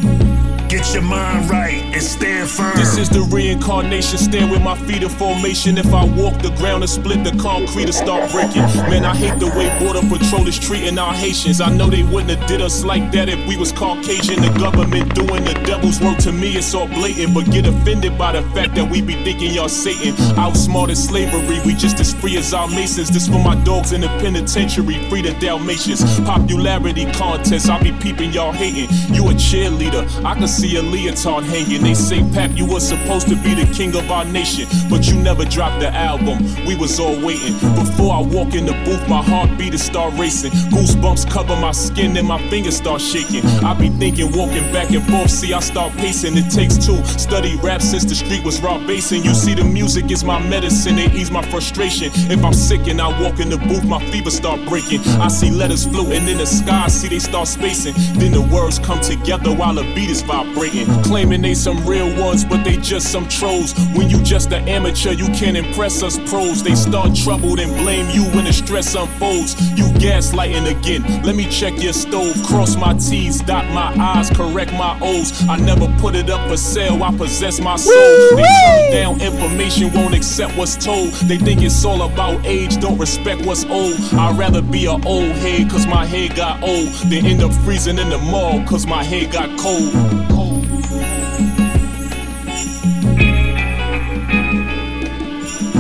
Get your mind right and stand firm. This is the reincarnation. Stand with my feet in formation. If I walk the ground and split the concrete and start breaking. Man, I hate the way Border Patrol is treating our Haitians. I know they wouldn't have did us like that if we was Caucasian. The government doing the devil's work to me, it's all blatant. But get offended by the fact that we be thinking y'all Satan. Outsmarted slavery, we just as free as our Masons. This for my dogs in the penitentiary, free the Dalmatians. Popularity contest, I be peeping y'all hating. You a cheerleader, I can see a leotard hanging. They say, Pap, you was supposed to be the king of our nation, but you never dropped the album. We was all waiting. Before I walk in the booth, my heartbeat is start racing. Goosebumps cover my skin and my fingers start shaking. I be thinking, walking back and forth, see, I start pacing. It takes two. Study rap since the street was raw basing. You see, the music is my medicine, it ease my frustration. If I'm sick and I walk in the booth, my fever start breaking. I see letters floating in the sky, see they start spacing. Then the words come together while the beat is vibrating. Claiming they some real ones, but they just some trolls. When you just an amateur, you can't impress us pros. They start troubled and blame you when the stress unfolds. You gaslighting again. Let me check your stove, cross my T's, dot my I's, correct my O's. I never put it up for sale, I possess my soul. They turn down information, won't accept what's told. They think it's all about age, don't respect what's old. I'd rather be an old head, cause my head got old, than end up freezing in the mall, cause my head got cold.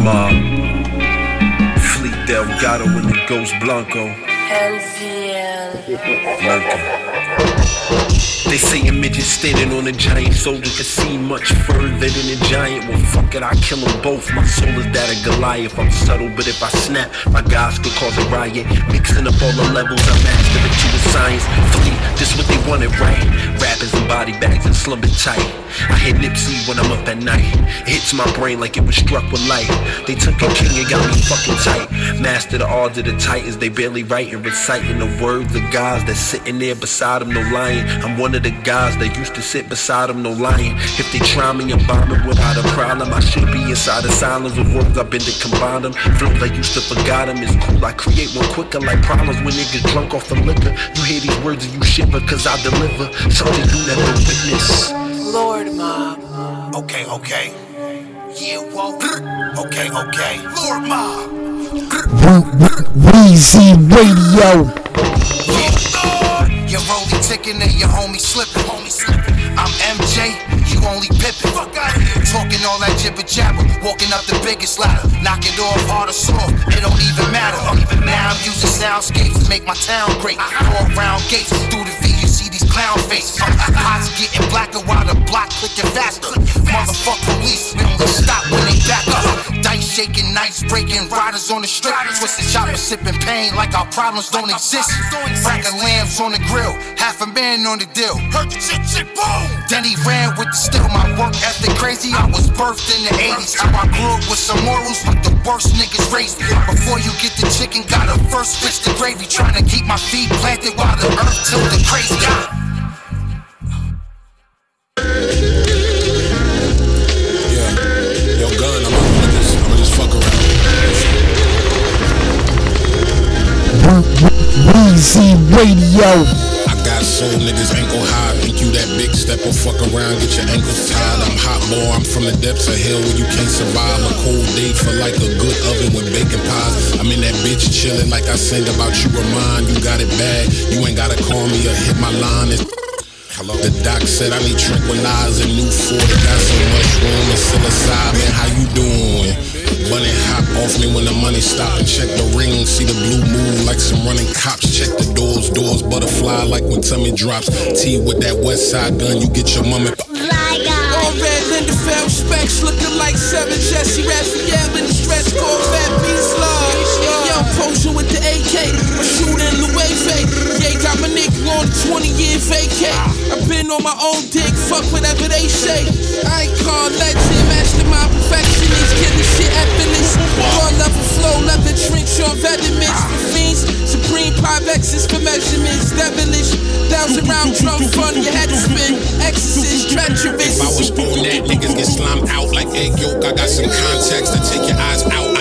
Mob, Fleet Delgado with the Ghost Blanco. Lurking. They say a midget standing on a giant soldier can see much further than a giant. Well, fuck it, I kill them both. My soul is that of Goliath. I'm subtle, but if I snap, my guys could cause a riot. Mixing up all the levels, I master it to a science. Fleet, this what they wanted, right? Rappers and body bags and slumber tight. I hit Nipsey when I'm up at night. It hits my brain like it was struck with light. They took a king and got me fucking tight. Master the odds of the titans, they barely write and reciting the words of guys that's sitting there beside them, no lying. I'm one of the guys that used to sit beside them, no lying. If they try me and bomb it without a problem, I should be inside the silence of words I've been to combine them. Flows I used to forgot them, it's cool. I create one quicker like problems when niggas drunk off the liquor. You hear these words and you shiver cause I deliver something you never witnessed. Lord Mob. Okay, okay. Yeah, whoa. Okay, okay. Lord Mob. Weezy Radio. Your rollie ticking and your homie slipping. Homie slipping. I'm MJ, you only pippin'. Fuck out here. Talking all that jibber jabber. Walking up the biggest ladder. Knock it off hard or soft. It don't even matter. Now I'm using soundscapes to make my town great. All around gates through the V, you see these clown faces. Pots getting blacker while the block clicking faster. Motherfuck police, we only stop when they back up. Dice shaking, nights breaking, riders on the strip. Twisted choppers sipping pain like our problems don't exist. Cracking lambs on the grill, half a man on the deal. Heard the shit, shit, boom. Then he ran with the steel. My work ethic crazy. I was birthed in the 80s. How I grew up with some morals, but the worst niggas raised me. Before you get the chicken, gotta first fix the gravy. Trying to keep my feet planted while the earth tilted crazy. Weezy Radio. I got soul niggas ankle high. Think you that big step or fuck around, get your ankles tied. I'm hot boy, I'm from the depths of hell where you can't survive. A cold date for like a good oven with bacon pies. I'm in that bitch chillin' like I sing about you remind. You got it bad, you ain't gotta call me or hit my line. It's Hello. The doc said I need tranquilizers and new 40. Got so much room and psilocybin. How you doing? Bunny hop off me when the money stop and check the ring. See the blue move like some running cops. Check the doors, doors butterfly like when tummy drops. T with that west side gun, you get your mummy. All red Lindenfeld specs looking like seven Jesse Raphael in the stretch called Fat Peace Love. Yo, posing with the AK, a shooter in Louis Yeah, got my nigga on a 20 year vacay. i been on my own dick, fuck whatever they say. I ain't called legend, mastermind perfectionist, killing shit effortless. Raw level flow, leather trench on veterans for fiends. Supreme Pyvexes for measurements, devilish. Thousand round drum fun, your head spin. Exorcist, treacherous. If I was on that, niggas get slimed out like egg yolk. I got some contacts to take your eyes out.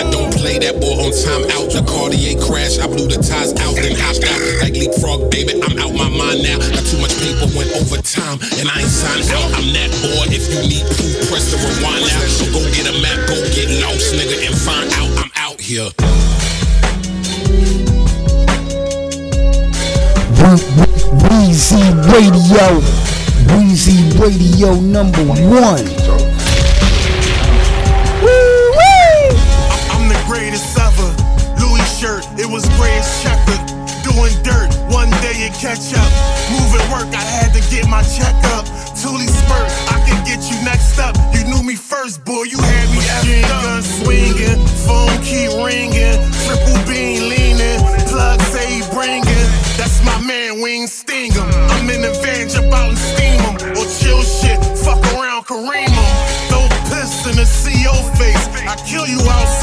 Play that boy on time out. The Cartier crash, I blew the ties out, then hopped out like leapfrog, baby. I'm out my mind now. Got too much paper, went overtime, and I ain't signed out. I'm that boy. If you need proof, press the rewind now. So go get a map, go get lost, nigga, and find out I'm out here. Weezy Radio. Weezy Radio number one. Doing dirt, one day it catch up. Moving work, I had to get my check up. Thule spurt, I can get you next up. You knew me first, boy, you had me Machine gun swinging, phone keep ringing, triple beam leaning, plug say bringing. That's my man, we ain't sting him. I'm in the van, jump out and steam him. Or chill shit, fuck around, Kareem him. Throw piss in the CO face. I kill you outside,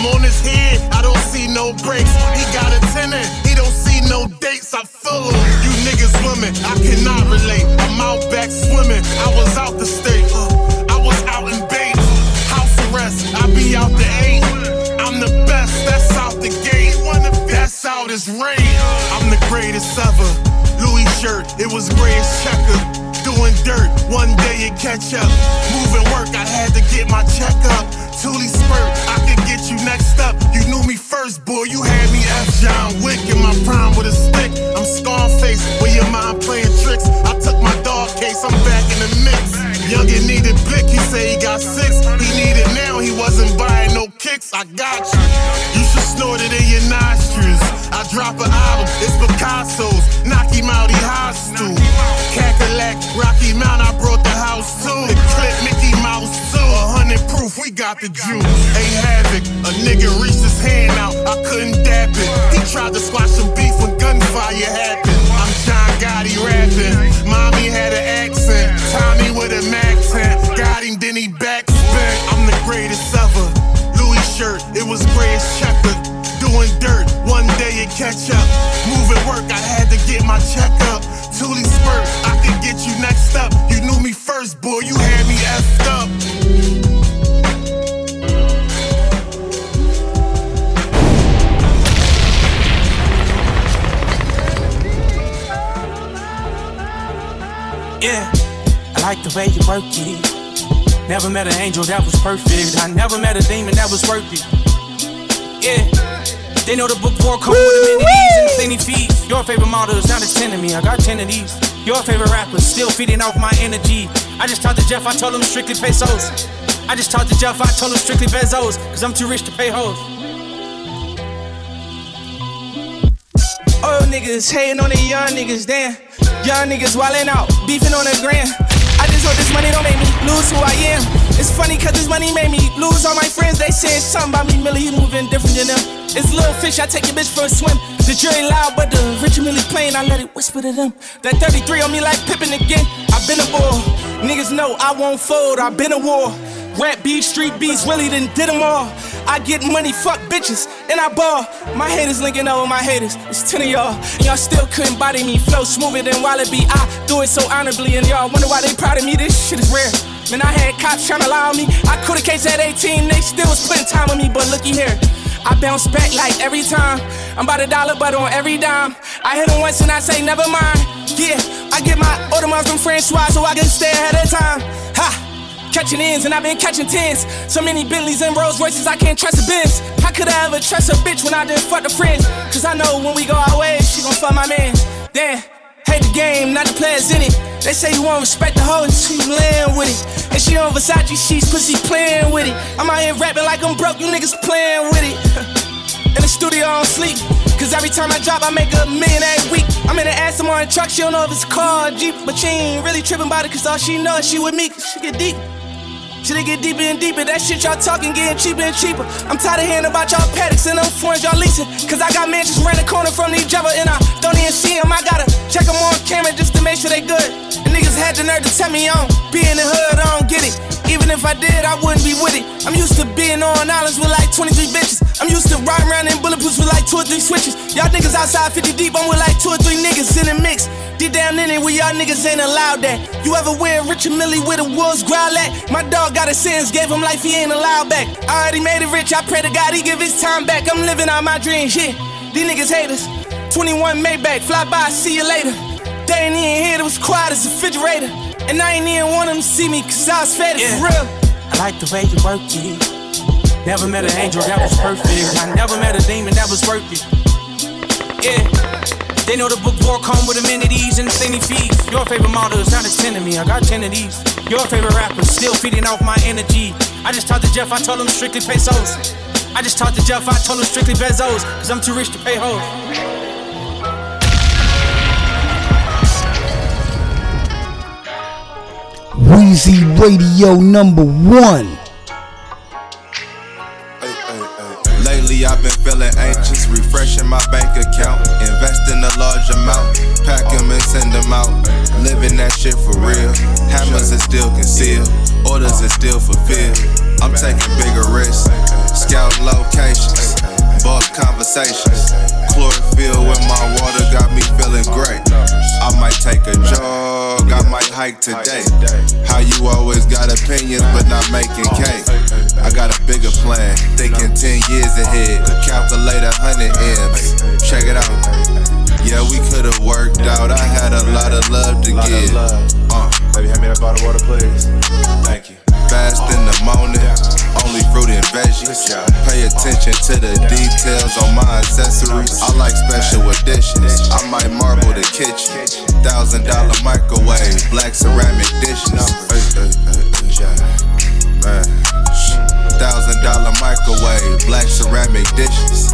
I'm on his head, I don't see no breaks. He got a tenant, he don't see no dates. I feel him. You niggas women, I cannot relate. I'm out back swimming, I was out the state. Uh, I was out in Bates. House arrest, I be out the eight. I'm the best, that's out the gate. That's out as rain. I'm the greatest ever. Louis shirt, it was gray as checker. Doing dirt, one day it catch up. Moving work, I had to get my check up. Thule spurt, you next up. You knew me first, boy, you had me F John Wick in my prime with a stick. I'm Scarface, where your mind playing tricks. I case, I'm back in the mix. Youngin' needed blick, he say he got six. He needed now, he wasn't buying no kicks. I got you. You should snort it in your nostrils. I drop an album, it's Picasso's. Knock him out, he hostile. Cackalack, Rocky Mount, I brought the house too. The clip Mickey Mouse too. A hundred proof, we got the juice. A havoc, a nigga reached his hand out, I couldn't dap it. He tried to squash some beef when gunfire happened. I'm Gotti rapping. Mommy had an accent. Tommy with a accent. Got him, then he backspin. I'm the greatest ever. Louis shirt, it was gray as checker. Doing dirt, one day it catch up. Moving work, I had to get my check up. Thule spurt, I could the way you work it. Never met an angel that was perfect. I never met a demon that was worth it. Yeah. They know the book four come with a many D's and plenty fees. Your favorite model is not a 10 of me. I got 10 of these. Your favorite rapper still feeding off my energy. I just talked to Jeff, I told him strictly pesos. I just talked to Jeff, I told him strictly Bezos. Cause I'm too rich to pay hoes. Old niggas hating on the young niggas, damn. Young niggas wildin' out, beefing on the gram. I just oh, this money don't make me lose who I am. It's funny cause this money made me lose all my friends. They saying something about me, Millie, you moving different than them. It's little fish, I take your bitch for a swim. The jury loud, but the rich and Millie plain, I let it whisper to them. That 33 on me like Pippin again. i been a bull. Niggas know I won't fold, i been a war. Rap beef, street beats, Willie done did them all. I get money, fuck bitches, and I ball. My haters linking up with my haters. It's 10 of y'all, y'all still couldn't body me. Flow smoother than Wallaby. I do it so honorably, and y'all wonder why they proud of me. This shit is rare. Man, I had cops trying to lie on me. I caught a case at 18, they still was putting time on me, but looky here. I bounce back like every time. I'm about a dollar, but on every dime. I hit him once and I say, never mind. Yeah, I get my Audemars from Francois so I can stay ahead of time. Ha! Catching ends and I've been catching tens. So many Bentleys and Rolls Royces, I can't trust a Benz. How could I ever trust a bitch when I didn't fuck the friends? Cause I know when we go our ways, she gon' fuck my man. Damn, hate the game, not the players in it. They say you won't respect the hoe until you land with it. And she on Versace sheets, pussy playing with it. I'm out here rapping like I'm broke, you niggas playing with it. In the studio, I don't sleep. Cause every time I drop, I make a million every week. I'm in the ass, I'm on a truck, she don't know if it's a car or Jeep. But she ain't really tripping about it, cause all she knows she with me, she get deep. Shit get deeper and deeper. That shit y'all talking getting cheaper and cheaper. I'm tired of hearing about y'all Pateks and them foreigns y'all leasing. Cause I got mansions around the corner from each other and I don't even see them. I gotta check them on camera just to make sure they good. And niggas had the nerve to tell me don't be in the hood, I don't get it. Even if I did, I wouldn't be with it. I'm used to being on islands with like 23 bitches. I'm used to riding around in bulletproofs with like two or three switches. Y'all niggas outside 50 deep, I'm with like two or three niggas in the mix. Deep down in it, where y'all niggas ain't allowed that. You ever wear Richard Millie with a wolves growl at? My dog got a sins, gave him life, he ain't allowed back. I already made it rich, I pray to God he give his time back. I'm living out my dreams, yeah. These niggas hate us. 21 Maybach, fly by, see you later. They ain't even here, it was quiet as a refrigerator. And I ain't even want them to see me, cause I was fed Yeah. for real. I like the way you work it. Never met an angel that was perfect. I never met a demon that was worth it. Yeah. They know the book war come with amenities and plenty fees. Your favorite model is not as 10 to me. I got 10 of these. Your favorite rapper still feeding off my energy. I just talked to Jeff, I told him strictly pesos. I just talked to Jeff, I told him strictly Bezos. Cause I'm too rich to pay hoes. Weezy Radio number one. I've been feeling anxious, refreshing my bank account, investing a large amount, pack 'em and send 'em out. Living that shit for real. Hammers is still concealed, orders is still fulfilled. I'm taking bigger risks, scouting locations, boss conversations. Chlorophyll with my water got me feeling great. I might take a jog, I might hike today. How you always got opinions but not making cake. I got a bigger plan, thinking 10 years ahead. Calculate a hundred M's. Check it out. Yeah, we could've worked out. I had a lot of love to give. Uh. Baby, hand me that bottle of water, please. Thank you. Fast in the morning, only fruit and veggies. Pay attention to the details on my accessories. I like special editions. I might marble the kitchen. Thousand dollar microwave, black ceramic dishes. Thousand dollar microwave, black ceramic dishes.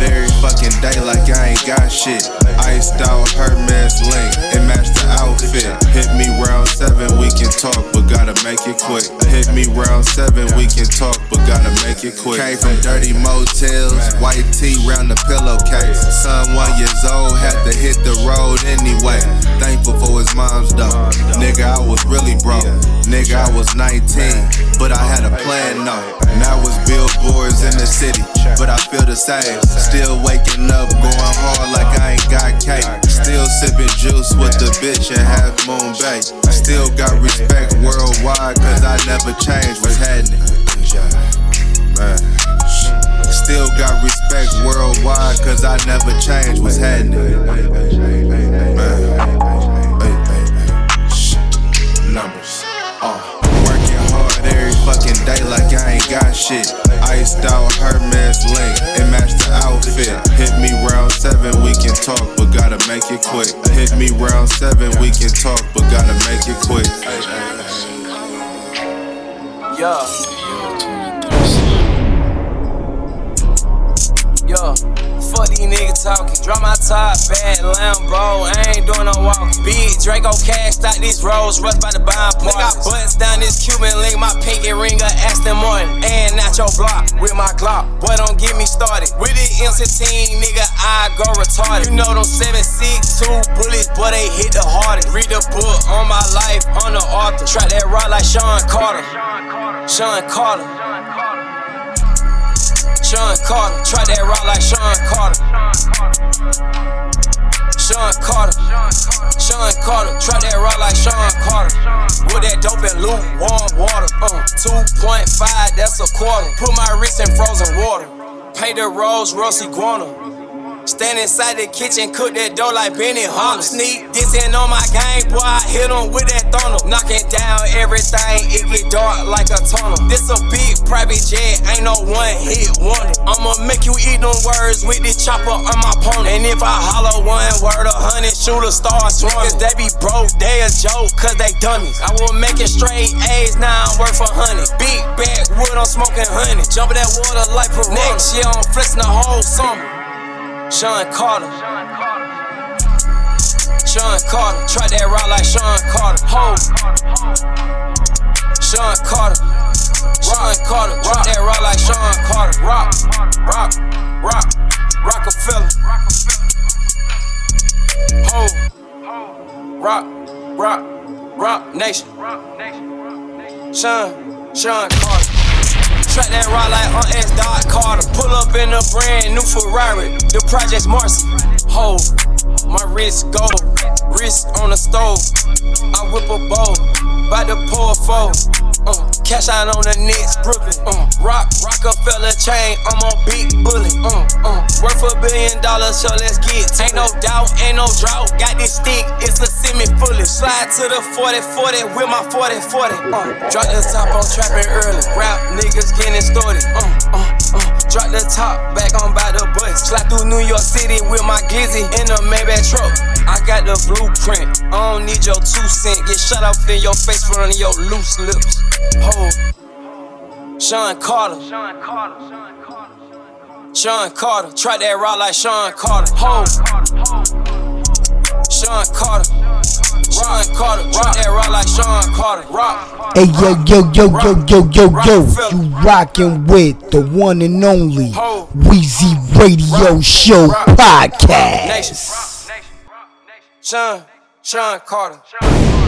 Hard every fucking day like I ain't got shit. Iced out Hermes link, it matched the outfit. Hit me round seven, we can talk, but gotta make it quick. Hit me round seven, we can talk, but gotta make it quick. Came from dirty motels, white tee round the pillowcase. Son one years old, had to hit the road anyway. Thankful for his mom's though. Nigga, I was really broke. Nigga, I was 19, but I had a plan, no. Now it's billboards in the city, but I feel the same. Still waking up, going hard like I ain't got cake. Still sipping juice with the bitch in Half Moon Bay. Still got respect worldwide, cause I never changed what's happening. Still got respect worldwide, cause I never changed what's happening. Man. Numbers. Uh. Working hard every fucking day like I ain't got shit. Iced out Hermes link, outfit. Hit me round seven, we can talk, but gotta make it quick. Hit me round seven, we can talk, but gotta make it quick. Yeah. Yo, fuck these niggas talking. Drop my top, bad Lambo. I ain't doing no walking. Big Draco cash, out these rolls, rush by the buying part. I bust down this Cuban link, my pinky ring of Aston Martin. And not your block with my Glock. Boy, don't get me started. With the MC nigga, I go retarded. You know them 762 bullets, boy, they hit the hardest. Read the book on my life, on the author. Try that rock like Sean Carter. Sean Carter. Sean Carter, try that rock like Sean Carter. Sean Carter, Sean Carter, try that rock like Sean Carter. With that dope and lukewarm water, uh, 2.5, that's a quarter. Put my wrist in frozen water. Paint the rose, Ross iguana. Stand inside the kitchen, cook that dough like Benny Hunter. Sneak dissing on my game, boy, I hit him with that thunder. Knocking down everything, it get dark like a tunnel. This a big private jet, ain't no one hit wonder. I'ma make you eat them words with this chopper on my pony. And if I holler one word, a hundred shooter start swarming. They be broke, they a joke, cause they dummies. I was making straight A's, now I'm worth a hundred. Big backwood, I'm smoking honey. Jumping that water like. Next year, I'm flexing the whole summer. Sean Carter. Sean Carter. Try that route like Sean Carter. Ho. Sean Carter. Sean Carter. Try that route like Sean Carter. Rock. Rock. Rock. Roc-A-Fella. Ho. Rock. Rock. Rock Roc Nation. Sean. Sean Carter. Track that ride like on S. Dot Carter. Pull up in a brand new Ferrari. The project's Marcy. Ho, my wrist gold. Wrist on the stove. I whip a bowl. By the pour four. Uh, cash out on the Knicks, Brooklyn. Uh, rock, Roc-A-Fella chain. I'm a big bullet. Uh, uh, worth a billion dollars, so let's get. Ain't no doubt, ain't no drought. Got this stick, it's a semi fully. Slide to the 40 40 with my 40 40. Uh, drop the top on trapping early. Rap niggas getting started. Uh, uh, uh. Drop the top back on by the bus. Slide through New York City with my glizzy in a Maybach truck. I got the blueprint. I don't need your two cent. Get shut off in your face front of your loose lips. Ho. Sean Carter. Sean Carter. Sean Carter. Try that route like Sean Carter. Ho. Sean Carter. Sean Carter. Try that route like Sean Carter. Rock. Hey yo yo yo yo yo yo yo, you rockin' with the one and only Weezy Radio Show podcast. Sean, Carter.